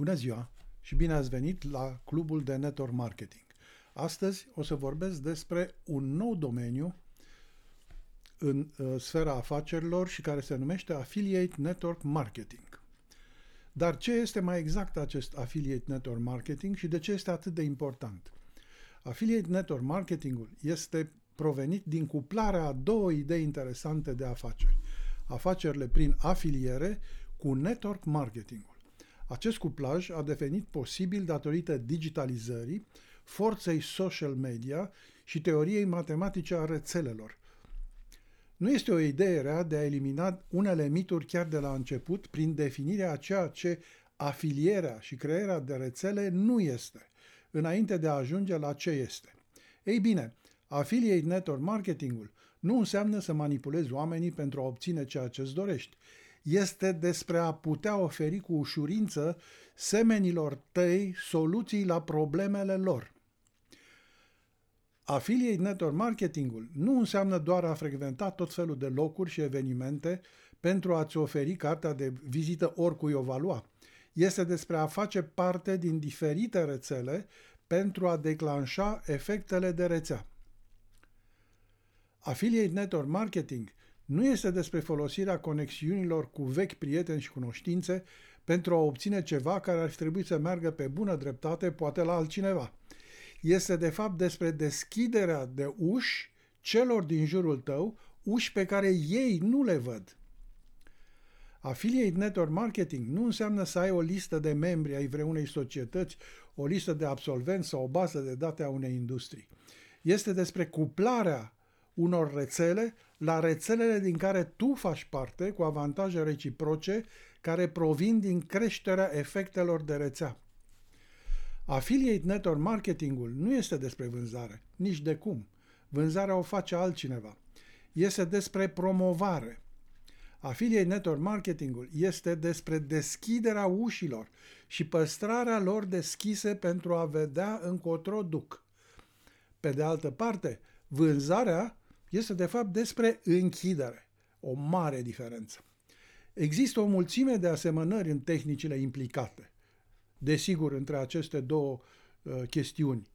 Bună ziua și bine ați venit la Clubul de Network Marketing. Astăzi o să vorbesc despre un nou domeniu în uh, sfera afacerilor și care se numește Affiliate Network Marketing. Dar ce este mai exact acest Affiliate Network Marketing și de ce este atât de important? Affiliate Network Marketingul este provenit din cuplarea a două idei interesante de afaceri. Afacerile prin afiliere cu network marketingul. Acest cuplaj a devenit posibil datorită digitalizării, forței social media și teoriei matematice a rețelelor. Nu este o idee rea de a elimina unele mituri chiar de la început prin definirea a ceea ce afilierea și crearea de rețele nu este, înainte de a ajunge la ce este. Ei bine, affiliate network marketingul nu înseamnă să manipulezi oamenii pentru a obține ceea ce îți dorești este despre a putea oferi cu ușurință semenilor tăi soluții la problemele lor. Affiliate Network Marketingul nu înseamnă doar a frecventa tot felul de locuri și evenimente pentru a-ți oferi cartea de vizită oricui o va lua. Este despre a face parte din diferite rețele pentru a declanșa efectele de rețea. Affiliate Network Marketing nu este despre folosirea conexiunilor cu vechi prieteni și cunoștințe pentru a obține ceva care ar fi trebuit să meargă pe bună dreptate, poate la altcineva. Este de fapt despre deschiderea de uși celor din jurul tău, uși pe care ei nu le văd. Affiliate Network Marketing nu înseamnă să ai o listă de membri ai vreunei societăți, o listă de absolvenți sau o bază de date a unei industrii. Este despre cuplarea unor rețele la rețelele din care tu faci parte cu avantaje reciproce care provin din creșterea efectelor de rețea. Affiliate Network Marketingul nu este despre vânzare, nici de cum. Vânzarea o face altcineva. Este despre promovare. Affiliate Network Marketingul este despre deschiderea ușilor și păstrarea lor deschise pentru a vedea încotro duc. Pe de altă parte, vânzarea este de fapt despre închidere. O mare diferență. Există o mulțime de asemănări în tehnicile implicate, desigur, între aceste două uh, chestiuni.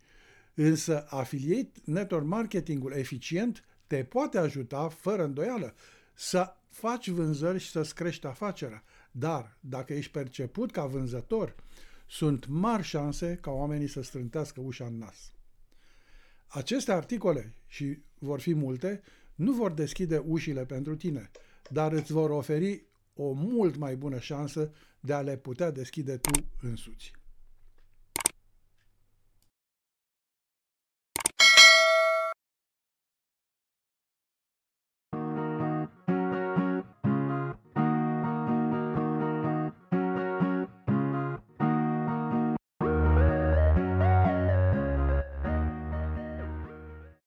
Însă affiliate network marketingul eficient te poate ajuta, fără îndoială, să faci vânzări și să-ți crești afacerea. Dar, dacă ești perceput ca vânzător, sunt mari șanse ca oamenii să strântească ușa în nas. Aceste articole, și vor fi multe, nu vor deschide ușile pentru tine, dar îți vor oferi o mult mai bună șansă de a le putea deschide tu însuți.